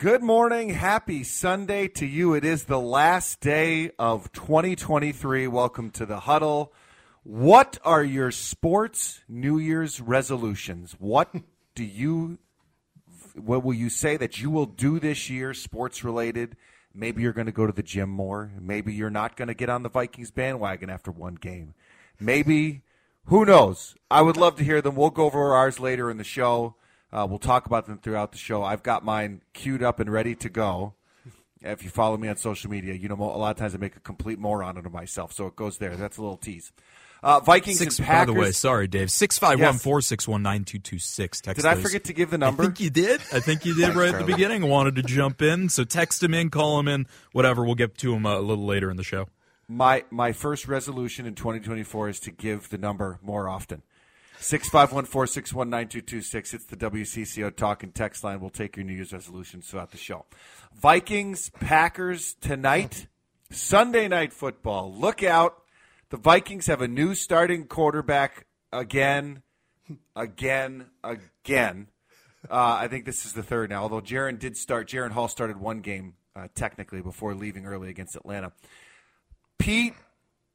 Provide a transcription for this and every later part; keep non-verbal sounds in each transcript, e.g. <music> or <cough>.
Good morning. Happy Sunday to you. It is the last day of 2023. Welcome to the huddle. What are your sports New Year's resolutions? What <laughs> do you, what will you say that you will do this year, sports related? Maybe you're going to go to the gym more. Maybe you're not going to get on the Vikings bandwagon after one game. Maybe who knows? I would love to hear them. We'll go over ours later in the show. Uh, we'll talk about them throughout the show. I've got mine queued up and ready to go. If you follow me on social media, you know a lot of times I make a complete moron out of myself, so it goes there. That's a little tease. Uh, Vikings Six, and Packers. By the way, sorry, Dave. Six five one four six one nine two two six. Did I forget to give the number? I think you did. I think you did right at the beginning. Wanted to jump in, so text him in, call him in, whatever. We'll get to him a little later in the show. My my first resolution in 2024 is to give the number more often. Six five one four six one nine two two six. It's the WCCO talk and text line. We'll take your New Year's resolutions throughout the show. Vikings Packers tonight. Sunday night football. Look out. The Vikings have a new starting quarterback again, again, again. Uh, I think this is the third now. Although Jaren did start, Jaren Hall started one game uh, technically before leaving early against Atlanta. Pete,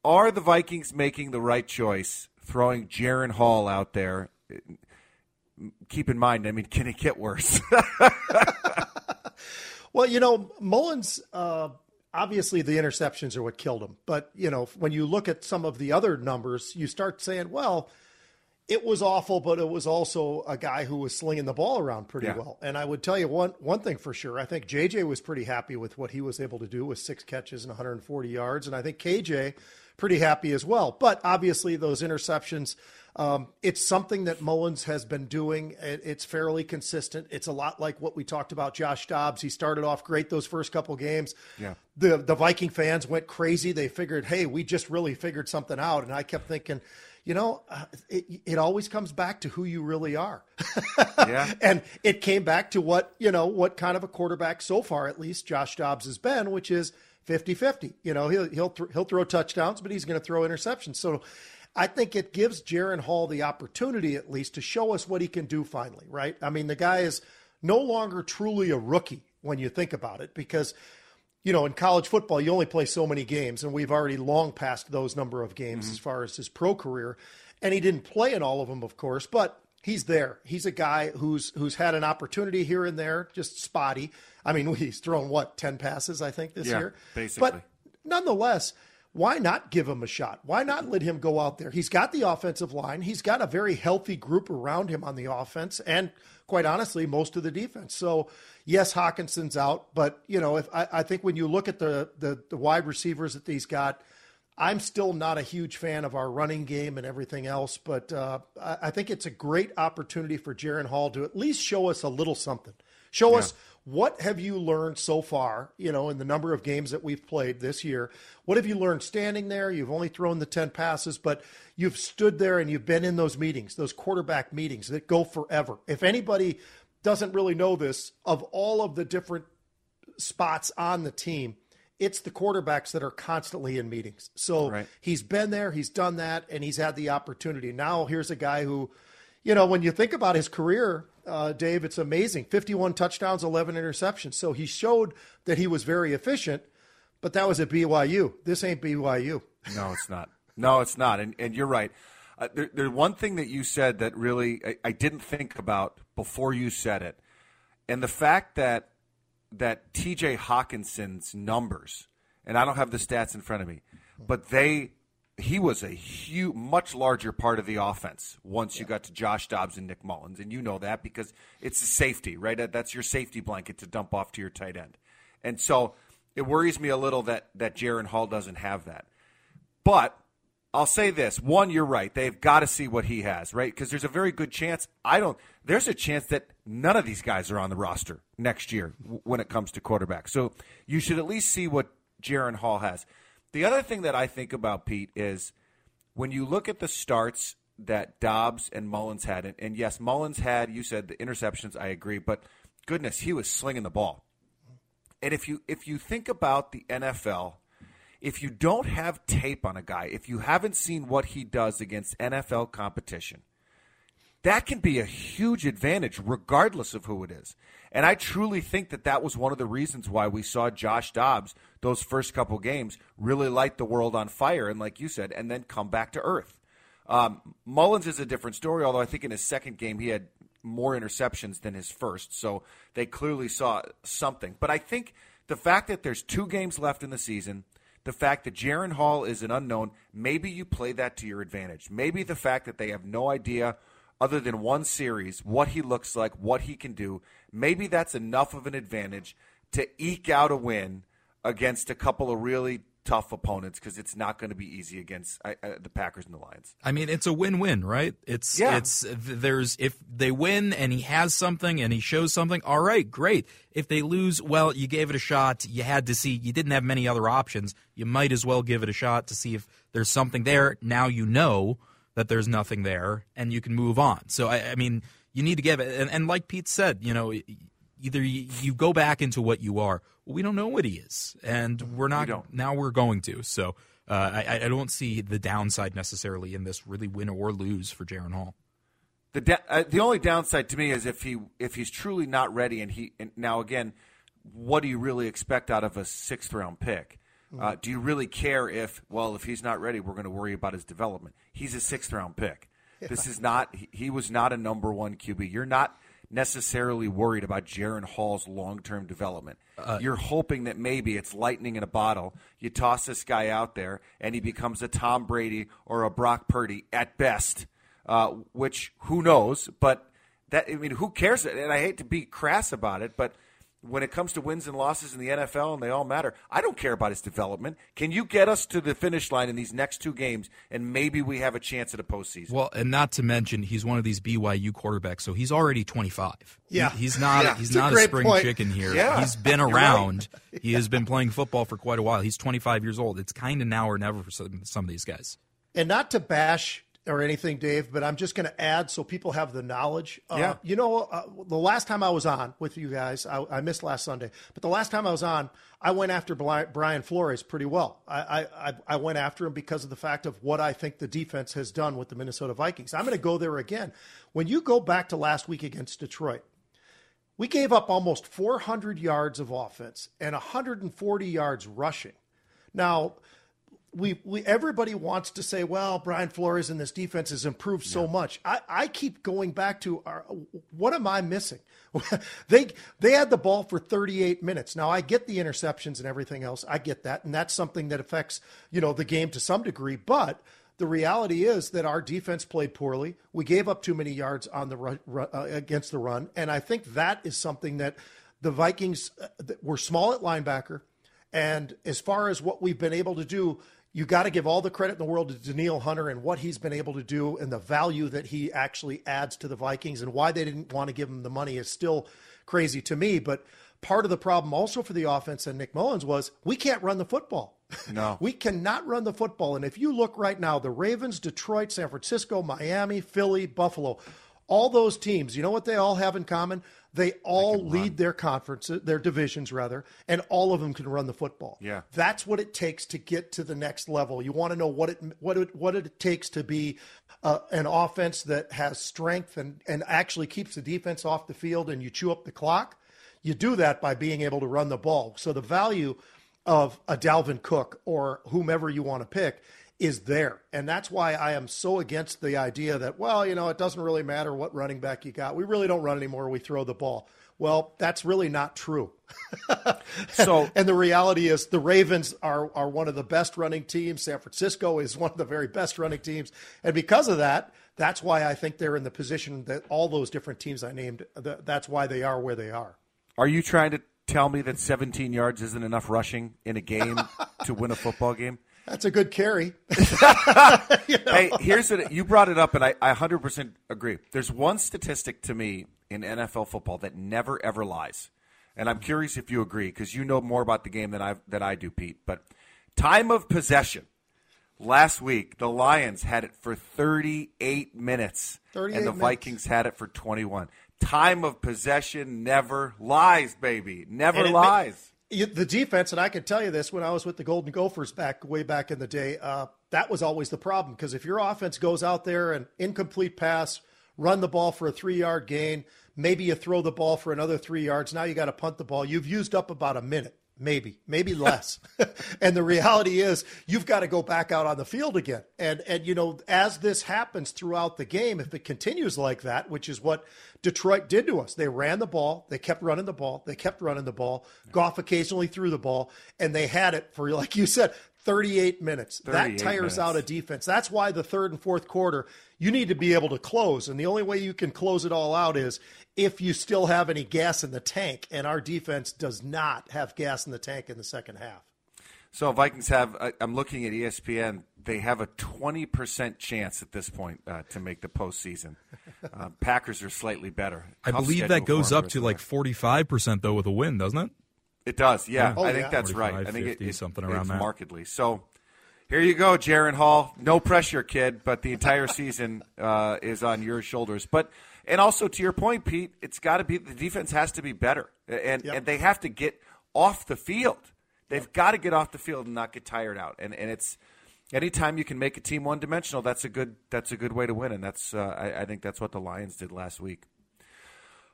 are the Vikings making the right choice throwing Jaren Hall out there? Keep in mind, I mean, can it get worse? <laughs> well, you know, Mullens. Uh, obviously, the interceptions are what killed him. But you know, when you look at some of the other numbers, you start saying, well. It was awful, but it was also a guy who was slinging the ball around pretty Yeah. well. And I would tell you one one thing for sure. I think JJ was pretty happy with what he was able to do with six catches and 140 yards, and I think KJ pretty happy as well. But obviously, those interceptions, um, it's something that Mullens has been doing. It- It's fairly consistent. It's a lot like what we talked about Josh Dobbs. He started off great those first couple games. Yeah. The the Viking fans went crazy. They figured, hey, we just really figured something out. And I kept thinking, you know, uh, it, it always comes back to who you really are. <laughs> yeah. <laughs> and it came back to what, you know, what kind of a quarterback so far, at least Josh Dobbs has been, which is 50-50. You know, he'll, he'll, th- he'll throw touchdowns, but he's going to throw interceptions. So I think it gives Jaren Hall the opportunity at least to show us what he can do finally, right? I mean, the guy is no longer truly a rookie when you think about it because you know, in college football, you only play so many games, and we've already long passed those number of games mm-hmm. as far as his pro career. And he didn't play in all of them, of course, but he's there. He's a guy who's who's had an opportunity here and there, just spotty. I mean, <laughs> he's thrown what ten passes, I think, this Yeah, year. basically. But nonetheless, why not give him a shot? Why not let him go out there? He's got the offensive line. He's got a very healthy group around him on the offense, and quite honestly, most of the defense. So, yes, Hockenson's out, but you know, if I, I think when you look at the, the the wide receivers that he's got, I'm still not a huge fan of our running game and everything else, but uh, I, I think it's a great opportunity for Jaren Hall to at least show us a little something. Show us what have you learned so far, you know, in the number of games that we've played this year. What have you learned standing there? You've only thrown the 10 passes, but you've stood there and you've been in those meetings, those quarterback meetings that go forever. If anybody doesn't really know this, of all of the different spots on the team, it's the quarterbacks that are constantly in meetings. So Right. he's been there, he's done that, and he's had the opportunity. Now here's a guy who, you know, when you think about his career, uh, Dave, it's amazing 51 touchdowns, 11 interceptions. So he showed that he was very efficient, but that was at BYU. This ain't BYU. No, it's not. No, it's not. And and you're right. Uh, there, there's one thing that you said that really I, I didn't think about before you said it, and the fact that that T.J. Hockenson's numbers, and I don't have the stats in front of me, but they he was a huge, much larger part of the offense once you got to Josh Dobbs and Nick Mullens, and you know that because it's a safety, right? That's your safety blanket to dump off to your tight end, and so it worries me a little that that Jaren Hall doesn't have that. But I'll say this: one, you're right; they've got to see what he has, right? Because there's a very good chance. I don't. There's a chance that none of these guys are on the roster next year when it comes to quarterback. So you should at least see what Jaren Hall has. The other thing that I think about Pete is when you look at the starts that Dobbs and Mullens had, and, and yes, Mullens had you said the interceptions. I agree, but goodness, he was slinging the ball. And if you if you think about the NFL, if you don't have tape on a guy, if you haven't seen what he does against NFL competition, that can be a huge advantage regardless of who it is. And I truly think that that was one of the reasons why we saw Josh Dobbs those first couple games really light the world on fire, and like you said, and then come back to earth. Um, Mullens is a different story, although I think in his second game he had more interceptions than his first, so they clearly saw something. But I think the fact that there's two games left in the season, the fact that Jaren Hall is an unknown, maybe you play that to your advantage. Maybe the fact that they have no idea other than one series, what he looks like, what he can do. Maybe that's enough of an advantage to eke out a win against a couple of really tough opponents because it's not going to be easy against uh, uh, the Packers and the Lions. I mean, it's a win-win, right? It's Yeah. it's there's if they win and he has something and he shows something, all right, great. If they lose, well, you gave it a shot. You had to see. You didn't have many other options. You might as well give it a shot to see if there's something there. Now you know that there's nothing there, and you can move on. So I, I mean, you need to give it. And, and like Pete said, you know, either you, you go back into what you are. We don't know what he is, and we're not. don't. Now we're going to. So uh, I, I don't see the downside necessarily in this really win or lose for Jaren Hall. The da- uh, the only downside to me is if he if he's truly not ready and he and now again, what do you really expect out of a sixth round pick? Uh, do you really care if well if he's not ready, we're going to worry about his development? He's a sixth round pick. This is not he, he was not a number one QB. You're not necessarily worried about Jaren Hall's long term development. You're hoping that maybe it's lightning in a bottle. You toss this guy out there and he becomes a Tom Brady or a Brock Purdy at best uh, which who knows? But that I mean, who cares? And I hate to be crass about it, but when it comes to wins and losses in the NFL, and they all matter, I don't care about his development. Can you get us to the finish line in these next two games, and maybe we have a chance at a postseason? Well, and not to mention he's one of these BYU quarterbacks, so he's already 25. Yeah. He- he's not. Yeah. He's It's a not a, great spring point. chicken here. Yeah. He's been You're right. around. He has been playing football for quite a while. He's 25 years old. It's kind of now or never for some, some of these guys. And not to bash or anything, Dave, but I'm just going to add so people have the knowledge. Uh, Yeah. You know, uh, the last time I was on with you guys, I, I missed last Sunday, but the last time I was on, I went after Brian Flores pretty well. I, I, I- I went after him because of the fact of what I think the defense has done with the Minnesota Vikings. I'm going to go there again. When you go back to last week against Detroit, we gave up almost 400 yards of offense and 140 yards rushing. Now, we, we everybody wants to say, well, Brian Flores and this defense has improved so much. I, I keep going back to our, what am I missing? <laughs> they they had the ball for 38 minutes. Now I get the interceptions and everything else. I get that, and that's something that affects you know the game to some degree. But the reality is that our defense played poorly. We gave up too many yards on the run, run, uh, against the run, and I think that is something that the Vikings uh, were small at linebacker. And as far as what we've been able to do, you got to give all the credit in the world to Danielle Hunter and what he's been able to do and the value that he actually adds to the Vikings and why they didn't want to give him the money is still crazy to me. But part of the problem also for the offense and Nick Mullens was we can't run the football. No. <laughs> we cannot run the football. And if you look right now, the Ravens, Detroit, San Francisco, Miami, Philly, Buffalo, all those teams, you know what they all have in common? They all lead their conferences, their divisions rather, and all of them can run the football. Yeah. That's what it takes to get to the next level. You want to know what it what it what it takes to be uh, an offense that has strength and and actually keeps the defense off the field, and you chew up the clock. You do that by being able to run the ball. So the value of a Dalvin Cook or whomever you want to pick is there. And that's why I am so against the idea that, well, you know, it doesn't really matter what running back you got. We really don't run anymore. We throw the ball. Well, that's really not true. <laughs> So and the reality is the Ravens are are one of the best running teams. San Francisco is one of the very best running teams. And because of that, that's why I think they're in the position that all those different teams I named that's why they are where they are. Are you trying to tell me that 17 yards isn't enough rushing in a game to win a football game? That's a good carry. <laughs> you know? Hey, here's what you brought it up, and I, I 100% agree. There's one statistic to me in NFL football that never ever lies, and I'm curious if you agree because you know more about the game than I than I do, Pete. But time of possession. Last week, the Lions had it for 38 minutes, 38 and the minutes. Vikings had it for 21. Time of possession never lies, baby. Never lies. The defense, and I can tell you this when I was with the Golden Gophers back way back in the day, uh, that was always the problem because if your offense goes out there and incomplete pass, run the ball for a three yard gain, maybe you throw the ball for another three yards. Now you got to punt the ball. You've used up about a minute. Maybe, maybe less. <laughs> and the reality is you've got to go back out on the field again. And and you know, as this happens throughout the game, if it continues like that, which is what Detroit did to us. They ran the ball, they kept running the ball, they kept running the ball. Goff occasionally threw the ball, and they had it for like you said, 38 minutes. 38 that tires minutes. out a defense. That's why the third and fourth quarter, you need to be able to close. And the only way you can close it all out is if you still have any gas in the tank. And our defense does not have gas in the tank in the second half. So Vikings have. I- I'm looking at ESPN. They have a 20 percent chance at this point uh, to make the postseason. <laughs> Uh, Packers are slightly better. I believe that goes up to rest like 45% though with a win, doesn't it? It does. Yeah, Oh, I think yeah. that's right. I think it, 50, it- something around that. markedly. So here you go, Jaren Hall. No pressure, kid. But the entire season uh, is on your shoulders. But and also to your point, Pete, it's got to be the defense has to be better, and Yep. and they have to get off the field. They've got to get off the field and not get tired out. And and it's anytime you can make a team one dimensional, that's a good that's a good way to win. And that's uh, I, I think that's what the Lions did last week.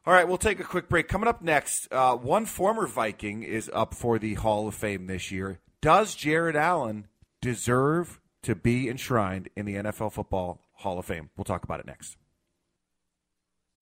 All right, we'll take a quick break. Coming up next, uh, one former Viking is up for the Hall of Fame this year. Does Jared Allen deserve to be enshrined in the NFL Football Hall of Fame? We'll talk about it next.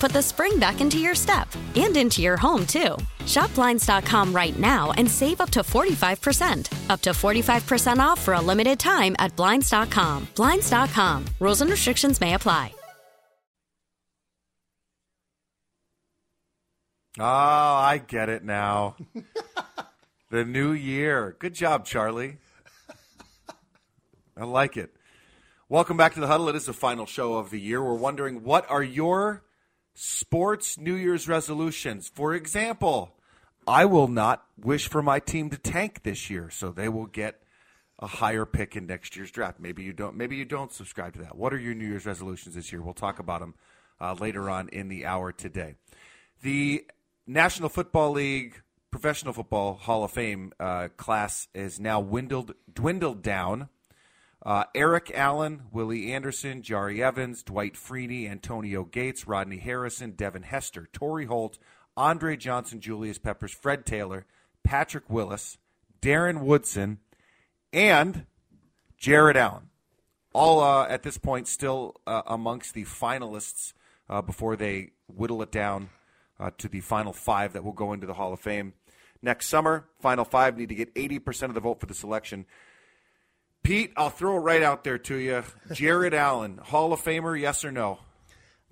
put the spring back into your step and into your home, too. Shop Blinds.com right now and save up to 45%. Up to 45% off for a limited time at Blinds.com. Blinds.com. Rules and restrictions may apply. Oh, I get it now. <laughs> the new year. Good job, Charlie. I like it. Welcome back to the huddle. It is the final show of the year. We're wondering what are your sports New Year's resolutions? For example, I will not wish for my team to tank this year, so they will get a higher pick in next year's draft. Maybe you don't. Maybe you don't subscribe to that. What are your New Year's resolutions this year? We'll talk about them uh, later on in the hour today. The National Football League Professional Football Hall of Fame uh, class is now dwindled dwindled down. Uh, Eric Allen, Willie Anderson, Jahri Evans, Dwight Freeney, Antonio Gates, Rodney Harrison, Devin Hester, Torry Holt, Andre Johnson, Julius Peppers, Fred Taylor, Patrick Willis, Darren Woodson, and Jared Allen. All uh, at this point still uh, amongst the finalists uh, before they whittle it down uh, to the final five that will go into the Hall of Fame next summer. Final five need to get 80% of the vote for the selection. Pete, I'll throw it right out there to you. Jared Allen, Hall of Famer, yes or no?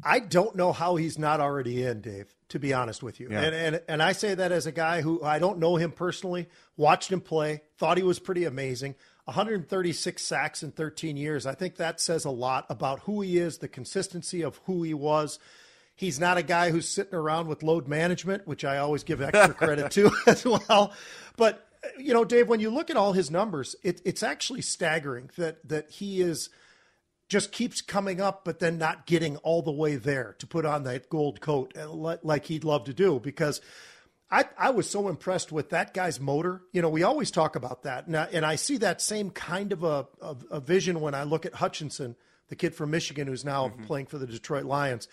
I don't know how he's not already in, Dave, to be honest with you. Yeah. And, and and I say that as a guy who I don't know him personally, watched him play, thought he was pretty amazing. 136 sacks in 13 years. I think that says a lot about who he is, the consistency of who he was. He's not a guy who's sitting around with load management, which I always give extra credit to <laughs> as well. But you know, Dave, when you look at all his numbers, it, it's actually staggering that that he is just keeps coming up, but then not getting all the way there to put on that gold coat uh, like he'd love to do. Because I, I was so impressed with that guy's motor. You know, we always talk about that, and I, and I see that same kind of a, a, a vision when I look at Hutchinson, the kid from Michigan who's now playing for the Detroit Lions.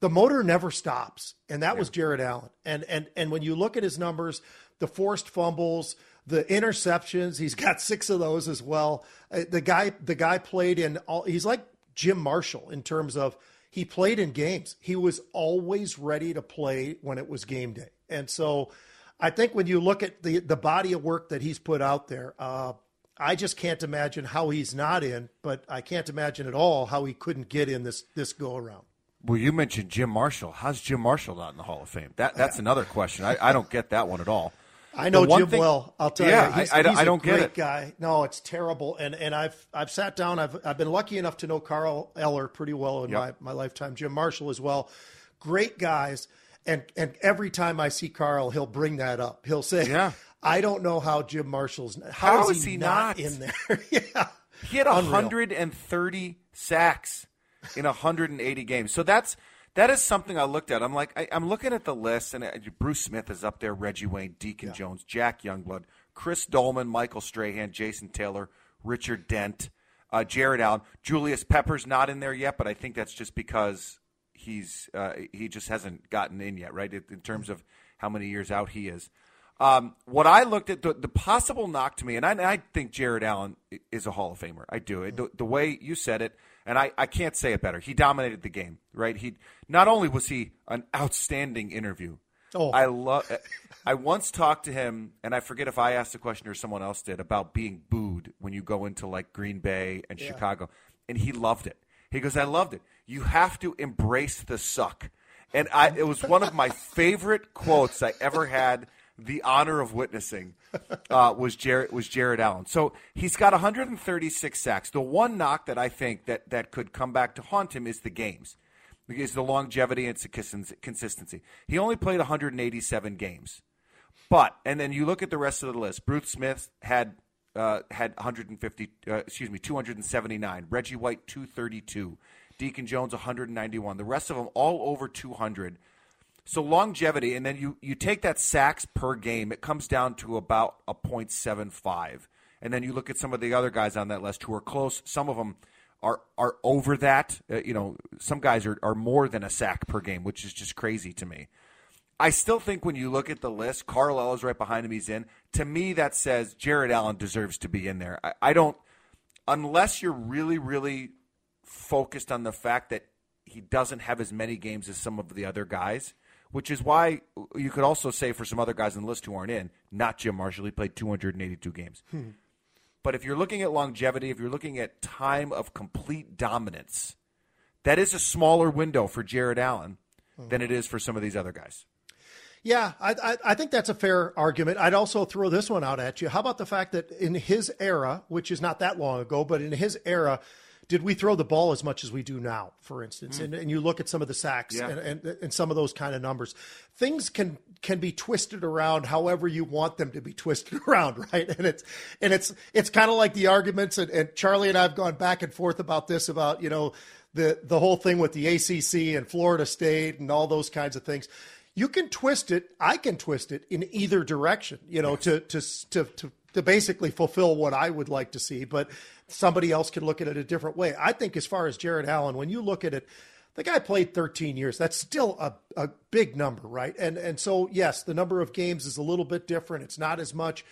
The motor never stops, and that was Jared Allen. And and and when you look at his numbers, the forced fumbles, the interceptions, he's got six of those as well. Uh, the guy the guy played in all. He's like Jim Marshall in terms of he played in games. He was always ready to play when it was game day. And so I think when you look at the, the body of work that he's put out there, uh, I just can't imagine how he's not in, but I can't imagine at all how he couldn't get in this, this go around. Well, you mentioned Jim Marshall. How's Jim Marshall not in the Hall of Fame? That that's another question. I, I don't get that one at all. I know Jim thing- well. I'll tell Yeah, you, he's, I- I don't- he's I a don't get great guy. No, it's terrible. And and I've I've sat down. I've I've been lucky enough to know Carl Eller pretty well in Yep. my, my lifetime. Jim Marshall as well. Great guys. And and every time I see Carl, he'll bring that up. He'll say, Yeah. I don't know how Jim Marshall's How how is he not? in there? <laughs> yeah, He had Unreal. 130 sacks in 180 games. So that's that is something I looked at. I'm like, I, I'm looking at the list, and uh, Bruce Smith is up there, Reggie Wayne, Deacon Jones, Jack Youngblood, Chris Doleman, Michael Strahan, Jason Taylor, Richard Dent, uh, Jared Allen, Julius Pepper's not in there yet, but I think that's just because he's uh, he just hasn't gotten in yet, right? In in terms of how many years out he is. Um, what I looked at the, the possible knock to me, and I, I think Jared Allen is a Hall of Famer. I do it the, the way you said it, and I, I can't say it better. He dominated the game, right? He not only was he an outstanding interview. Oh. I love. I once talked to him, and I forget if I asked the question or someone else did about being booed when you go into like Green Bay and Chicago, and he loved it. He goes, "I loved it. You have to embrace the suck." And I, it was one of my favorite quotes I ever had the honor of witnessing <laughs> uh, was Jared was Jared Allen. So he's got 136 sacks. The one knock that I think that that could come back to haunt him is the games, is the longevity and consisten- consistency. He only played 187 games, but and then you look at the rest of the list. Bruce Smith had. Uh, had 150, uh, excuse me, 279. Reggie White 232. Deacon Jones 191. The rest of them all over 200. So longevity, and then you you take that sacks per game, it comes down to about a .75. And then you look at some of the other guys on that list who are close. Some of them are are over that. Uh, you know, some guys are are more than a sack per game, which is just crazy to me. I still think when you look at the list, Carl Ellis right behind him. He's in. To me, that says Jared Allen deserves to be in there. I, I don't, unless you're really, really focused on the fact that he doesn't have as many games as some of the other guys, which is why you could also say for some other guys on the list who aren't in, not Jim Marshall, he played 282 games. Hmm. But if you're looking at longevity, if you're looking at time of complete dominance, that is a smaller window for Jared Allen hmm. than it is for some of these other guys. Yeah, I, I, I think that's a fair argument. I'd also throw this one out at you. How about the fact that in his era, which is not that long ago, but in his era, did we throw the ball as much as we do now, for instance? Mm. And, and you look at some of the sacks Yeah. and, and, and some of those kind of numbers. Things can can be twisted around however you want them to be twisted <laughs> around, right? And it's and it's it's kind of like the arguments, and, and Charlie and I have gone back and forth about this about you know the the whole thing with the ACC and Florida State and all those kinds of things. You can twist it. I can twist it in either direction, you know, to to to to to basically fulfill what I would like to see, but somebody else can look at it a different way. I think as far as Jared Allen, when you look at it, the guy played 13 years. That's still a, a big number, right? And and so yes, the number of games is a little bit different. It's not as much,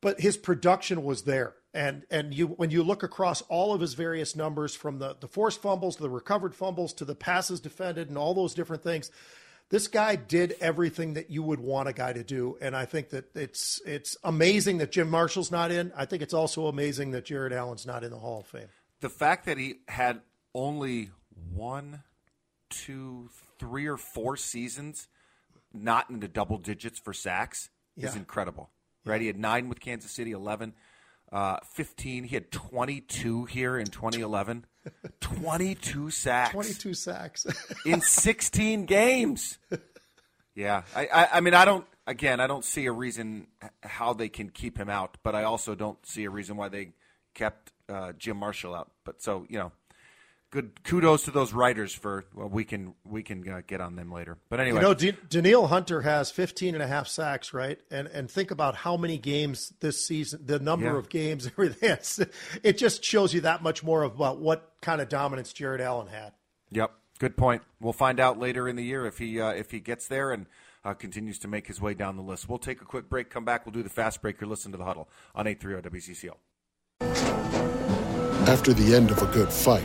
but his production was there. And and you when you look across all of his various numbers from the the forced fumbles to the recovered fumbles to the passes defended and all those different things, this guy did everything that you would want a guy to do. And I think that it's it's amazing that Jim Marshall's not in. I think it's also amazing that Jared Allen's not in the Hall of Fame. The fact that he had only one, two, three, or four seasons not into double digits for sacks is incredible. Right? He had nine with Kansas City, 11, uh, 15. He had 22 here in 2011. 22 sacks. 22 sacks. <laughs> in 16 games. Yeah, I, I, I mean, I don't. Again, I don't see a reason how they can keep him out, but I also don't see a reason why they kept uh, Jim Marshall out. But so you know, good kudos to those writers for. Well, we can we can uh, get on them later. But anyway, You know, D- Danielle Hunter has 15 and a half sacks, right? And and think about how many games this season, the number Yeah. of games, <laughs> everything. It's, it just shows you that much more about what kind of dominance Jared Allen had. Yep, good point. We'll find out later in the year if he uh, if he gets there and uh, continues to make his way down the list. We'll take a quick break. Come back. We'll do the fast break. You're listening to the huddle on eight three zero WCCO. After the end of a good fight,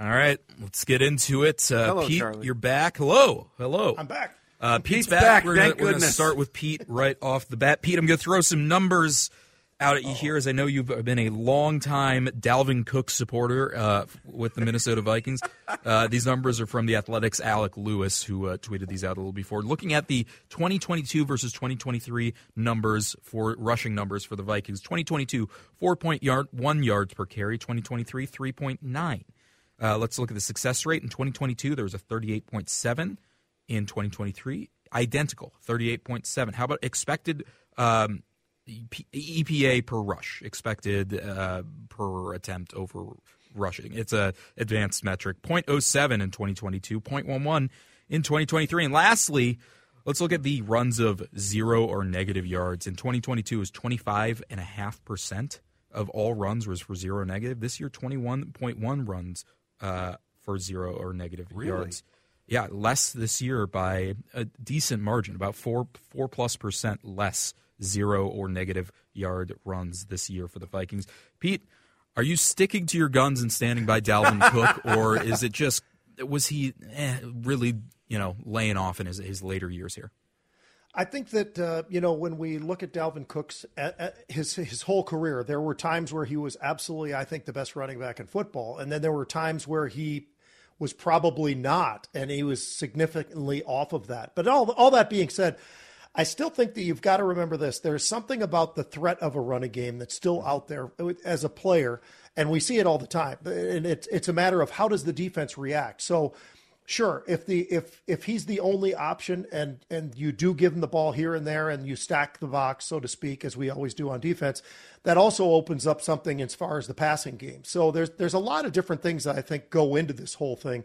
All right, let's get into it. Uh, Hello, Pete, Charlie. you're back. Hello, hello. I'm back. Uh, Pete's, Pete's back. back, We're, gonna, we're gonna goodness. start with Pete right off the bat. Pete, I'm going to throw some numbers out at you here, as I know you've been a long time Dalvin Cook supporter uh, with the Minnesota Vikings. Uh, these numbers are from the Athletic's Alec Lewis, who uh, tweeted these out a little before. Looking at the 2022 versus 2023 numbers for rushing numbers for the Vikings, 2022 4.1 yard, one yards per carry, 2023 3.9. Uh, let's look at the success rate. In 2022, there was a 38.7. In 2023, identical, 38.7. How about expected um, EPA per rush, expected uh, per attempt over rushing? It's a advanced metric, 0.07 in 2022, 0.11 in 2023. And lastly, let's look at the runs of zero or negative yards. In 2022, is 25.5% of all runs was for zero or negative. This year, 21.1 runs uh, for zero or negative yards. Yeah, less this year by a decent margin, about four four plus percent less zero or negative yard runs this year for the Vikings. Pete, are you sticking to your guns and standing by Dalvin <laughs> Cook, or is it just was he eh, really you know laying off in his his later years here? I think that uh, you know when we look at Dalvin Cook's at, at his his whole career, there were times where he was absolutely, I think, the best running back in football, and then there were times where he was probably not, and he was significantly off of that. But all all that being said, I still think that you've got to remember this: there's something about the threat of a running game that's still out there as a player, and we see it all the time. And it's it's a matter of how does the defense react. So Sure, if the if if he's the only option and and you do give him the ball here and there and you stack the box so to speak as we always do on defense, that also opens up something as far as the passing game. So there's there's a lot of different things that I think go into this whole thing.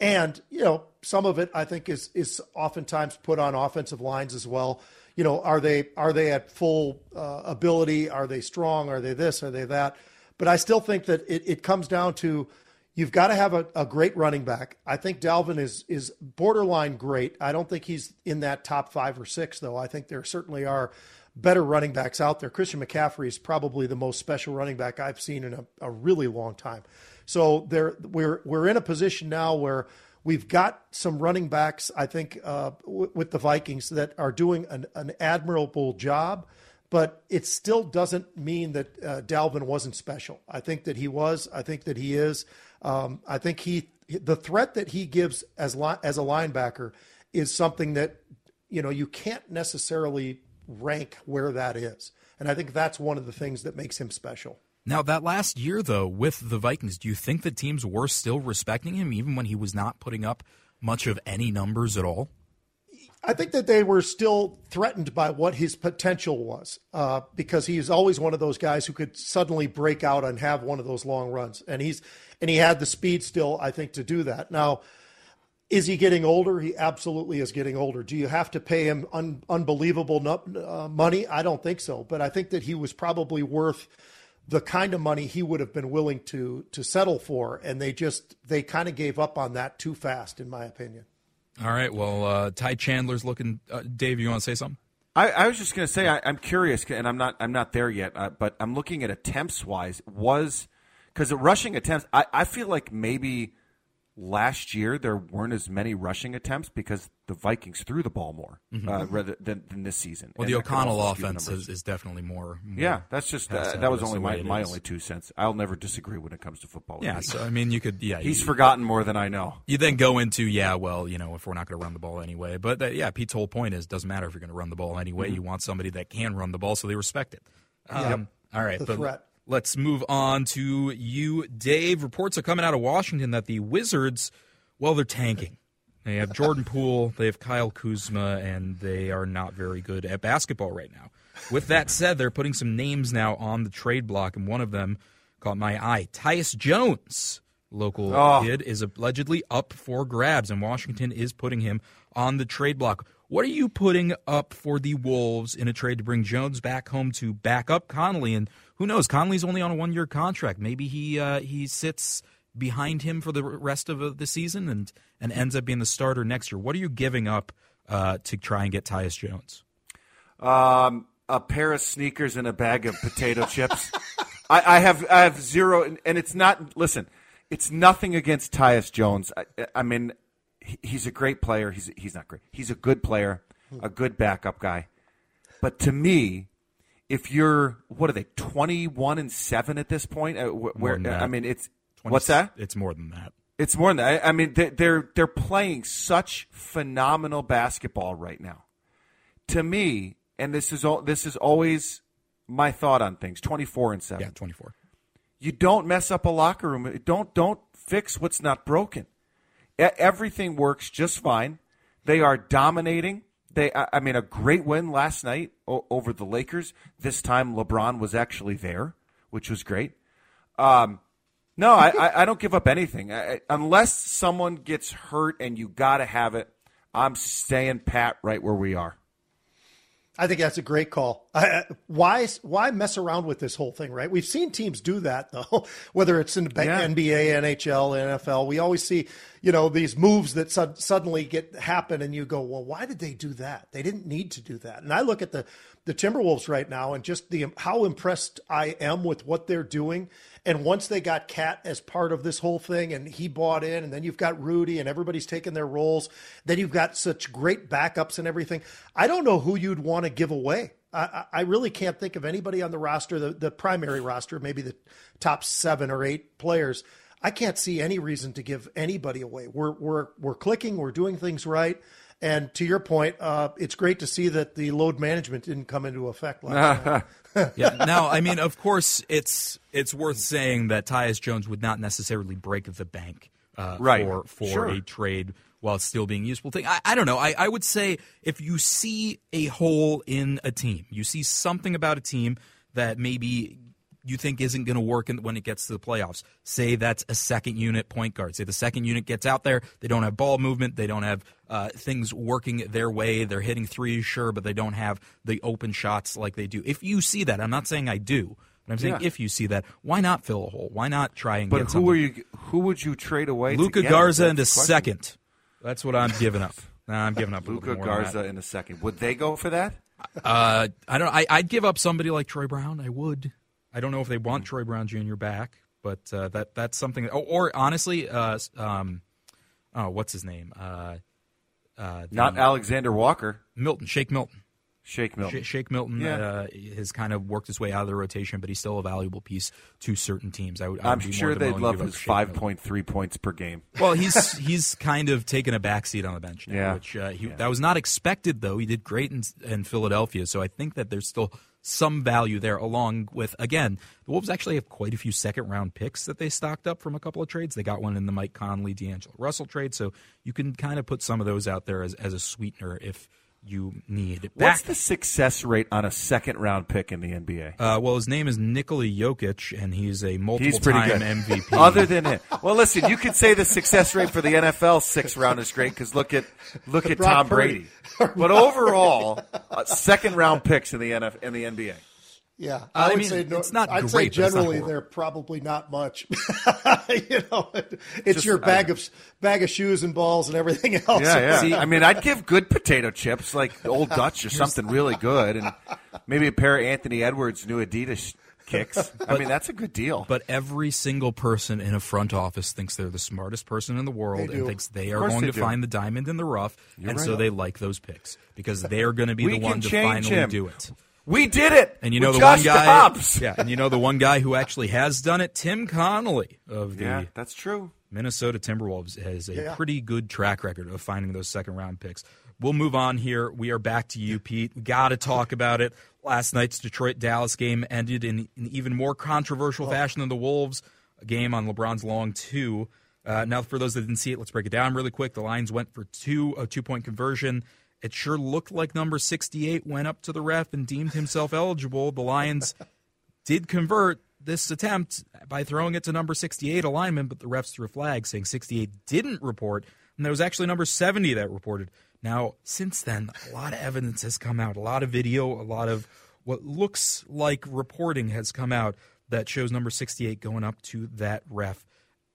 And, you know, some of it I think is is oftentimes put on offensive lines as well. You know, are they are they at full uh, ability? Are they strong? Are they this? Are they that? But I still think that it, it comes down to You've got to have a, a, great running back. I think Dalvin is is borderline great. I don't think he's in that top five or six, though. I think there certainly are better running backs out there. Christian McCaffrey is probably the most special running back I've seen in a, a really long time. So there, we're we're in a position now where we've got some running backs. I think uh, w- with the Vikings that are doing an, an admirable job but it still doesn't mean that uh, Dalvin wasn't special. I think that he was. I think that he is. Um, I think he the threat that he gives as li- as a linebacker is something that you know you can't necessarily rank where that is, and I think that's one of the things that makes him special. Now, that last year, though, with the Vikings, do you think the teams were still respecting him even when he was not putting up much of any numbers at all? I think that they were still threatened by what his potential was uh, because he's always one of those guys who could suddenly break out and have one of those long runs, and he's and he had the speed still, I think, to do that. Now, is he getting older? He absolutely is getting older. Do you have to pay him un, unbelievable uh, money? I don't think so, but I think that he was probably worth the kind of money he would have been willing to to settle for, and they just they kind of gave up on that too fast, in my opinion. All right. Well, uh, Ty Chandler's looking. Uh, Dave, you want to say something? I, I was just going to say I, am curious, and I'm not. I'm not there yet. Uh, but I'm looking at attempts wise. Was because rushing attempts, I, I feel like maybe last year there weren't as many rushing attempts because the Vikings threw the ball more mm-hmm. uh, rather than, than, this season. Well, and the O'Connell offense is, is, definitely more, more. yeah, that's just uh, that was only my, my only two cents. I'll never disagree when it comes to football. Yeah, so I mean, you could. Yeah, he's you, forgotten more than I know. You then go into yeah, well, you know, if we're not going to run the ball anyway, but that, yeah, Pete's whole point is doesn't matter if you're going to run the ball anyway. Mm-hmm. You want somebody that can run the ball, so they respect it. Um, yep. All right, the but threat. Let's move on to you, Dave. Reports are coming out of Washington that the Wizards well, they're tanking. They have Jordan Poole, they have Kyle Kuzma, and they are not very good at basketball right now. With that said, they're putting some names now on the trade block, and one of them caught my eye. Tyus Jones, local oh. kid, is allegedly up for grabs, and Washington is putting him on the trade block. What are you putting up for the Wolves in a trade to bring Jones back home to back up Conley? And who knows? Conley's only on a one year contract. Maybe he uh, he sits behind him for the rest of uh, the season and, and ends up being the starter next year. What are you giving up uh, to try and get Tyus Jones? Um, a pair of sneakers and a bag of potato chips. <laughs> I, I, have I have zero, and it's not. Listen, it's nothing against Tyus Jones. I, I mean, he's a great player. He's he's not great. He's a good player, a good backup guy. But to me, if you're what are they twenty one and seven at this point? Uh, where I mean, it's 20, What's that? It's more than that. It's more than that. I mean, they're they're playing such phenomenal basketball right now. To me, and this is all this is always my thought on things. Twenty four and seven. Yeah, twenty four. You don't mess up a locker room. Don't don't fix what's not broken. Everything works just fine. They are dominating. They, I mean, a great win last night over the Lakers. This time, LeBron was actually there, which was great. Um, no, I, I don't give up anything I, unless someone gets hurt and you got to have it. I'm staying pat right where we are. I think that's a great call. I, why why mess around with this whole thing, right? We've seen teams do that <laughs> though, whether it's in the yeah. NBA, NHL, NFL. We always see, you know, these moves that su- suddenly get happen, and you go, well, why did they do that? They didn't need to do that. And I look at the the Timberwolves right now, and just the how impressed I am with what they're doing and once they got KAT as part of this whole thing and he bought in, and then you've got Rudy and everybody's taking their roles, then you've got such great backups and everything. I don't know who you'd want to give away. I, I really can't think of anybody on the roster, the, the primary roster, maybe the top seven or eight players. I can't see any reason to give anybody away. We're we're we're clicking, we're doing things right. And to your point, uh, it's great to see that the load management didn't come into effect last night. <laughs> yeah. Now, I mean, of course, it's it's worth saying that Tyus Jones would not necessarily break the bank uh, Right. for for Sure. a trade while it's still being useful thing. I, I don't know. I, I would say if you see a hole in a team, you see something about a team that maybe you think isn't going to work in, when it gets to the playoffs. Say that's a second unit point guard. Say the second unit gets out there, they don't have ball movement, they don't have uh, things working their way. They're hitting threes, sure, but they don't have the open shots like they do. If you see that, I'm not saying I do. But I'm saying Yeah. if you see that, why not fill a hole? Why not try and But get who something? are you? Who would you trade away? Luka? Garza in a second. That's what I'm giving up. <laughs> Nah, I'm giving up Luka little more than Garza in a second. Would they go for that? Uh, I don't. I, I'd give up somebody like Troy Brown. I would. I don't know if they want Troy Brown Jr. back, but uh, that that's something. Or, or honestly, uh, um, oh, what's his name? Uh, uh, the- Not Alexander Walker. Milton, Shake Milton. Shake Milton. Sh- Shake Milton Yeah. uh, has kind of worked his way out of the rotation, but he's still a valuable piece to certain teams. I would. I I'm be sure they'd love his five point three points per game. Well, he's <laughs> he's kind of taken a backseat on the bench now, Yeah. which uh, he, that was not expected. Though he did great in, in Philadelphia, so I think that there's still some value there. Along with again, the Wolves actually have quite a few second round picks that they stocked up from a couple of trades. They got one in the Mike Conley, D'Angelo Russell trade, so you can kind of put some of those out there as as a sweetener if you need. What's the success rate on a second round pick in the NBA? uh, well, his name is Nikola Jokic, and he's a multiple He's pretty time good. MVP. <laughs> Other than it, well, listen, you could say the success rate for the NFL six round is great because look at look at Brock Tom Purdy. Brady. But overall, uh, second round picks in the NF in the NBA. Yeah, I I would mean, say no, it's not I'd great, say but it's not generally they're probably not much. <laughs> you know, it's Just- your bag of bag of shoes and balls and everything <laughs> else. Yeah, yeah. See- I mean, I'd give good potato chips like Old <laughs> Dutch or something really good, and maybe a pair of Anthony Edwards new Adidas kicks. I mean, that's a good deal. But every single person in a front office thinks they're the smartest person in the world and thinks they are going they to do. find the diamond in the rough, and so right. they like those picks because they're going to be We the one to finally him. do it. We did it. And you know with the Josh one guy, Dobbs. yeah, and you know the one guy who actually has done it, Tim Connelly of the yeah, that's true. Minnesota Timberwolves has a Yeah. pretty good track record of finding those second round picks. We'll move on here. We are back to you, Pete. We got to talk about it. Last night's Detroit Dallas game ended in an even more controversial fashion than the Wolves game on LeBron's long two. Uh, now, for those that didn't see it, let's break it down really quick. The Lions went for two, a two point conversion. It sure looked like number 68 went up to the ref and deemed himself eligible. The Lions did convert this attempt by throwing it to number 68 alignment, but the refs threw a flag saying 68 didn't report, and there was actually number 70 that reported. Now, since then, a lot of evidence has come out, a lot of video, a lot of what looks like reporting has come out that shows number 68 going up to that ref.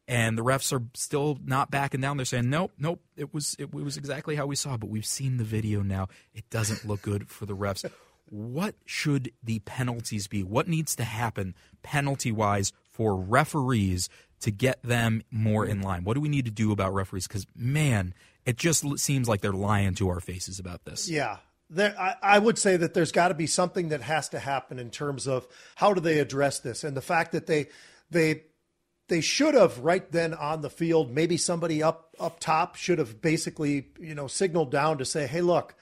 And the refs are still not backing down. They're saying, nope, nope, it was it, was exactly how we saw, but we've seen the video now. It doesn't look good for the refs. What should the penalties be? What needs to happen penalty wise for referees to get them more in line? What do we need to do about referees? Because, man, it just seems like they're lying to our faces about this. Yeah. There, I, I would say that there's got to be something that has to happen in terms of how do they address this, and the fact that they they they should have right then on the field. Maybe somebody up up top should have basically you know signaled down to say, hey, look,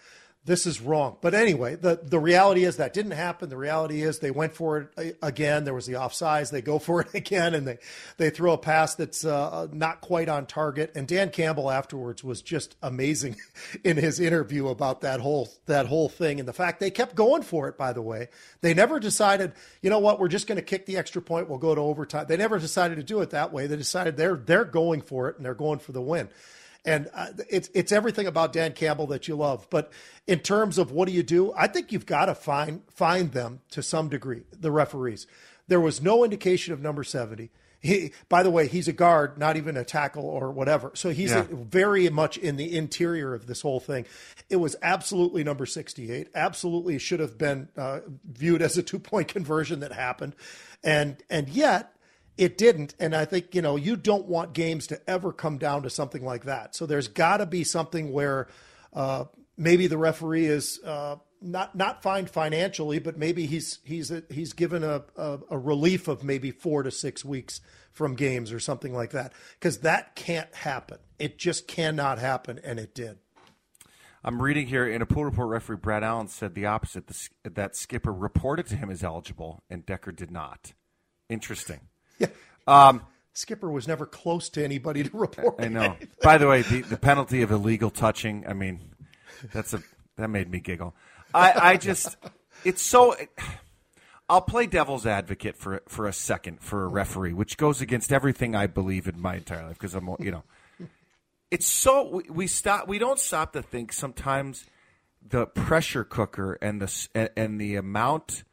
this is wrong. But anyway, the the reality is that didn't happen. The reality is they went for it again. There was the offsides. They go <laughs> for it again, and they they throw a pass that's uh, not quite on target. And Dan Campbell afterwards was just amazing <laughs> in his interview about that whole that whole thing and the fact they kept going for it. By the way, they never decided, you know what, we're just going to kick the extra point. We'll go to overtime. They never decided to do it that way. They decided they're they're going for it and they're going for the win. And uh, it's it's everything about Dan Campbell that you love. But in terms of what do you do, I think you've got to find find them to some degree. The referees. There was no indication of number seventy. He, by the way, he's a guard, not even a tackle or whatever. So he's Yeah. very much in the interior of this whole thing. It was absolutely number 68. Absolutely should have been uh, viewed as a two point conversion that happened. And, and yet it didn't. And I think, you know, you don't want games to ever come down to something like that. So there's got to be something where uh, maybe the referee is uh, not not fined financially, but maybe he's he's a, he's given a, a a relief of maybe four to six weeks from games or something like that because that can't happen. It just cannot happen, and it did. I'm reading here in a pool report. Referee Brad Allen said the opposite. The, that Skipper reported to him as eligible, and Decker did not. Interesting. Yeah. Um, Skipper was never close to anybody to report. I know. By the way, the, the penalty of illegal touching. I mean, that's a that made me giggle. I, I just it's so. I'll play devil's advocate for for a second for a referee, which goes against everything I believe in my entire life because I'm you know. It's so we, we stop. We don't stop to think sometimes the pressure cooker and the and the amount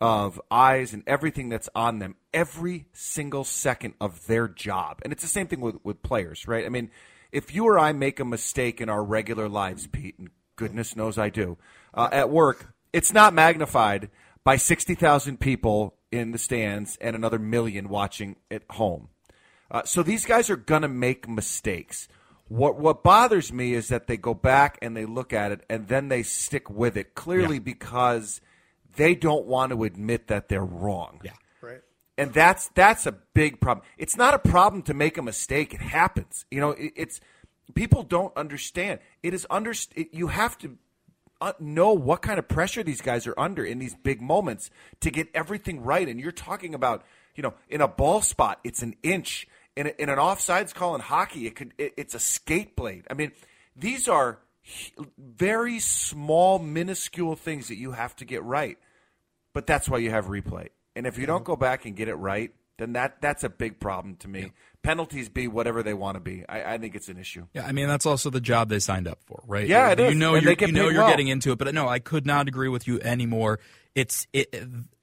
of eyes and everything that's on them every single second of their job. And it's the same thing with, with players, right? I mean, if you or I make a mistake in our regular lives, Pete, and goodness knows I do, uh, at work, it's not magnified by 60,000 people in the stands and another million watching at home. Uh, so these guys are going to make mistakes. What what bothers me is that they go back and they look at it and then they stick with it clearly Yeah. because they don't want to admit that they're wrong. Yeah. Right. And that's that's a big problem. It's not a problem to make a mistake. It happens. You know, it, it's people don't understand. It is under it, you have to uh, know what kind of pressure these guys are under in these big moments to get everything right. And you're talking about, you know, in a ball spot, it's an inch. In, a, in an offsides call in hockey, it could it, it's a skate blade. I mean, these are very small, minuscule things that you have to get right. But that's why you have replay. And if you don't go back and get it right, then that that's a big problem to me. Penalties be whatever they want to be. I, I think it's an issue. Yeah, I mean that's also the job they signed up for, right? Yeah, it you is, know and you're, you know you're well. getting into it, but no, I could not agree with you anymore. It's it.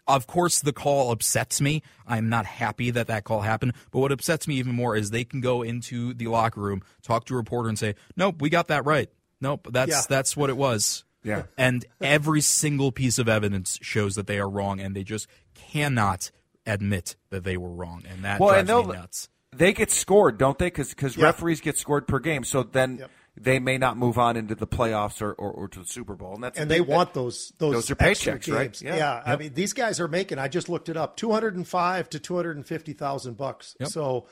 Of course, the call upsets me. I'm not happy that that call happened. But what upsets me even more is they can go into the locker room, talk to a reporter, and say, "Nope, we got that right. Nope, that's Yeah. that's what it was." Yeah. <laughs> And every single piece of evidence shows that they are wrong, and they just cannot admit that they were wrong, and that well, and drives me they'll nuts. they get scored, don't they? Because Yeah. referees get scored per game, so then Yep. they may not move on into the playoffs or, or, or to the Super Bowl, and that's a and they big- want those those, Those are extra paychecks, right? games. Yeah. Yeah, I mean these guys are making. I just looked it up, two hundred and five to two hundred and fifty thousand bucks. So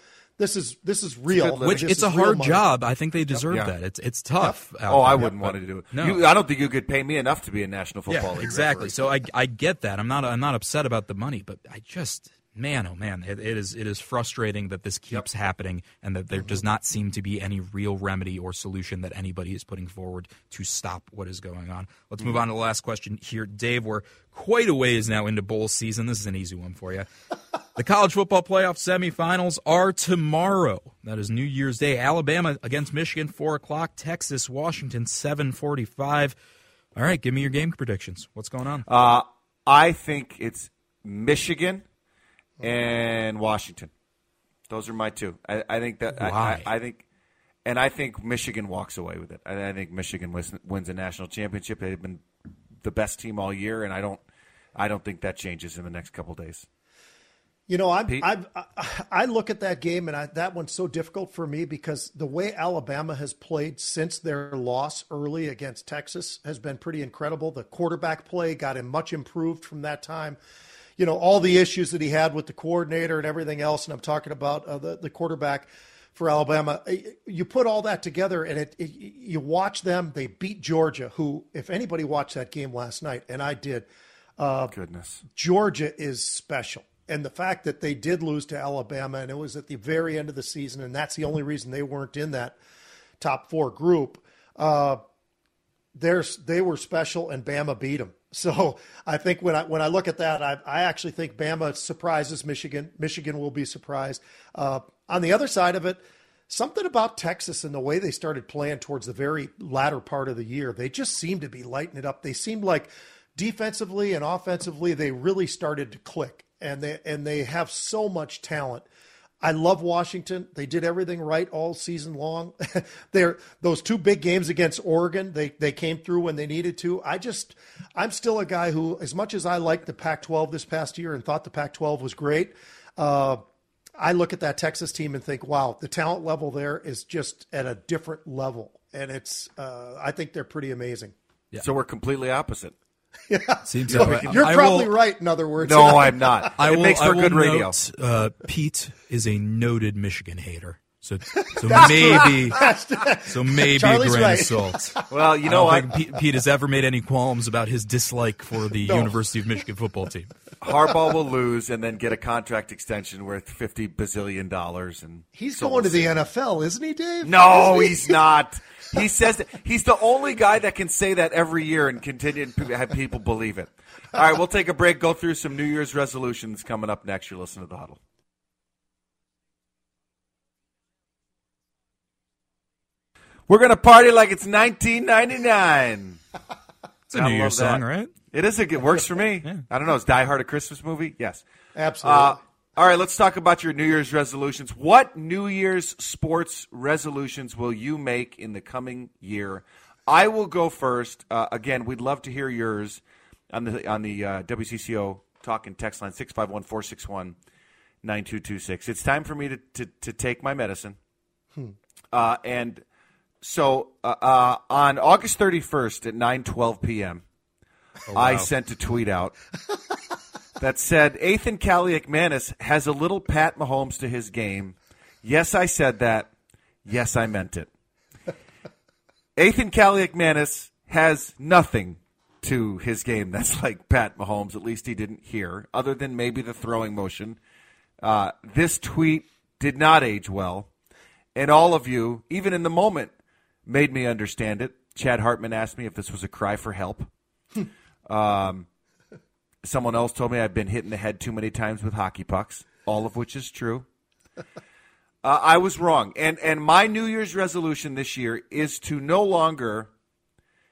this is this is real. good. Which it's a hard money. job. I think they deserve Yeah. that. It's it's tough. out Oh, I wouldn't want to do it. No. You, I don't think you could pay me enough to be a National Football Yeah, League exactly. referee. So I I get that. I'm not I'm not upset about the money, but I just man oh man, it, it is it is frustrating that this keeps happening and that there does not seem to be any real remedy or solution that anybody is putting forward to stop what is going on. Let's move on to the last question here, Dave. We're quite a ways now into bowl season. This is an easy one for you. <laughs> The college football playoff semifinals are tomorrow. That is New Year's Day. Alabama against Michigan, four o'clock. Texas, Washington, seven forty-five. All right, give me your game predictions. What's going on? Uh, I think it's Michigan and Washington. Those are my two. I, I think that I, Why? I, I think, and I think Michigan walks away with it. I, I think Michigan wins, wins a national championship. They've been the best team all year, and I don't, I don't think that changes in the next couple days. You know, I'm, I've, I I look at that game, and I, that one's so difficult for me because the way Alabama has played since their loss early against Texas has been pretty incredible. The quarterback play got him much improved from that time. You know, all the issues that he had with the coordinator and everything else, and I'm talking about uh, the the quarterback for Alabama. Uh, You put all that together, and it, it you watch them. They beat Georgia, who, if anybody watched that game last night, and I did. Uh, Goodness. Georgia is special. And the fact that they did lose to Alabama and it was at the very end of the season, and that's the only reason they weren't in that top four group, uh, there's, they were special and Bama beat them. So I think when I when I look at that, I, I actually think Bama surprises Michigan. Michigan will be surprised. Uh, on the other side of it, something about Texas and the way they started playing towards the very latter part of the year, they just seemed to be lighting it up. They seemed like defensively and offensively, they really started to click, and they and they have so much talent. I love Washington. They did everything right all season long. <laughs> They're those two big games against Oregon. They they came through when they needed to. I just I'm still a guy who, as much as I liked the Pac-12 this past year and thought the Pac-12 was great, uh, I look at that Texas team and think, wow, the talent level there is just at a different level, and it's uh, I think they're pretty amazing. Yeah. So we're completely opposite. Seems So that way. you're I probably will- right. In other words, No, I'm not. I it will, makes I for will good radio. note, uh, Pete is a noted Michigan hater. So, so maybe, <laughs> so maybe Charlie's grain right. of salt. Well, you I know don't what? think Pete, Pete has ever made any qualms about his dislike for the No. University of Michigan football team. Harbaugh will lose and then get a contract extension worth fifty bazillion dollars. And He's so going to the. NFL, isn't he, Dave? No, Isn't he? he's not. He says that he's the only guy that can say that every year and continue to have people believe it. All right, we'll take a break. Go through some New Year's resolutions coming up next. You're listening to the huddle. We're gonna party like it's 1999. <laughs> It's a I New Year's that. song, right? It is a good. Works for me. I don't know. Is Die Hard a Christmas movie? Yes. Absolutely. Uh, all right, let's talk about your New Year's resolutions. What New Year's sports resolutions will you make in the coming year? I will go first. Uh, again, we'd love to hear yours on the on the uh, WCCO talk and text line 651-461-9226. It's time for me to, to, to take my medicine. Uh, and so uh, uh, on August 31st at 9:12 p.m., I sent a tweet out <laughs> that said Athan Kaliakmanis has a little Pat Mahomes to his game. Yes, I said that. Yes, I meant it. <laughs> Athan Kaliakmanis has nothing to his game that's <laughs> like Pat Mahomes. At least he didn't hear, other than maybe the throwing motion. Uh, this tweet did not age well, and all of you, even in the moment, made me understand it. Chad Hartman asked me if this was a cry for help. <laughs> um, someone else told me I've been hit in the head too many times with hockey pucks, all of which is true. <laughs> Uh, I was wrong, and and my New Year's resolution this year is to no longer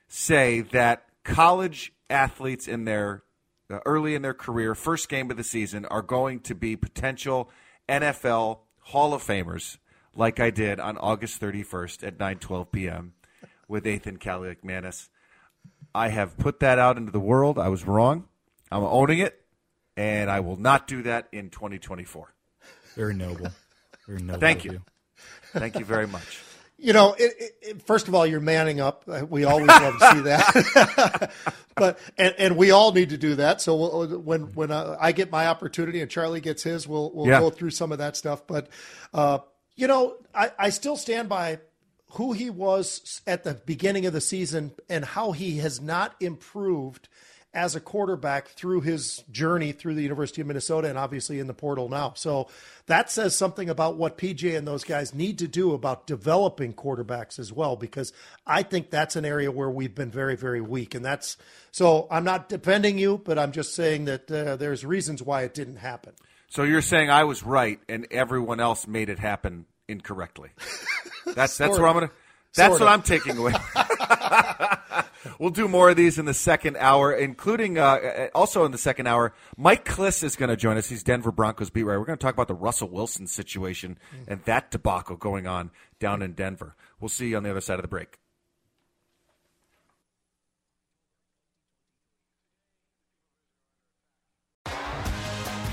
say that college athletes in their uh, early in their career, first game of the season, are going to be potential NFL Hall of Famers, like I did on August 31st at 9:12 p.m. with Athan Kaliakmanis. I have put that out into the world. I was wrong. I'm owning it, and I will not do that in 2024. Very noble. Very noble. Thank of you. Thank you very much. <laughs> You know, it, it, it- first of all, you're manning up. Uh, We always love to see that. <laughs> but and, and we all need to do that. So we'll, when when uh, I get my opportunity and Charlie gets his, we'll we'll Yeah. go through some of that stuff. But uh, you know, I, I still stand by who he was at the beginning of the season and how he has not improved as a quarterback through his journey through the University of Minnesota and obviously in the portal now. So that says something about what PJ and those guys need to do about developing quarterbacks as well, because I think that's an area where we've been very, very weak. And that's so I'm not defending you, but I'm just saying that uh, there's reasons why it didn't happen. So you're saying I was right and everyone else made it happen incorrectly. <laughs> That's that's where I'm gonna. That's Sort what of. I'm taking away. <laughs> we'll do more of these in the second hour, including uh, also in the second hour. Mike Klis is going to join us. He's Denver Broncos beat writer. We're going to talk about the Russell Wilson situation and that debacle going on down in Denver. We'll see you on the other side of the break.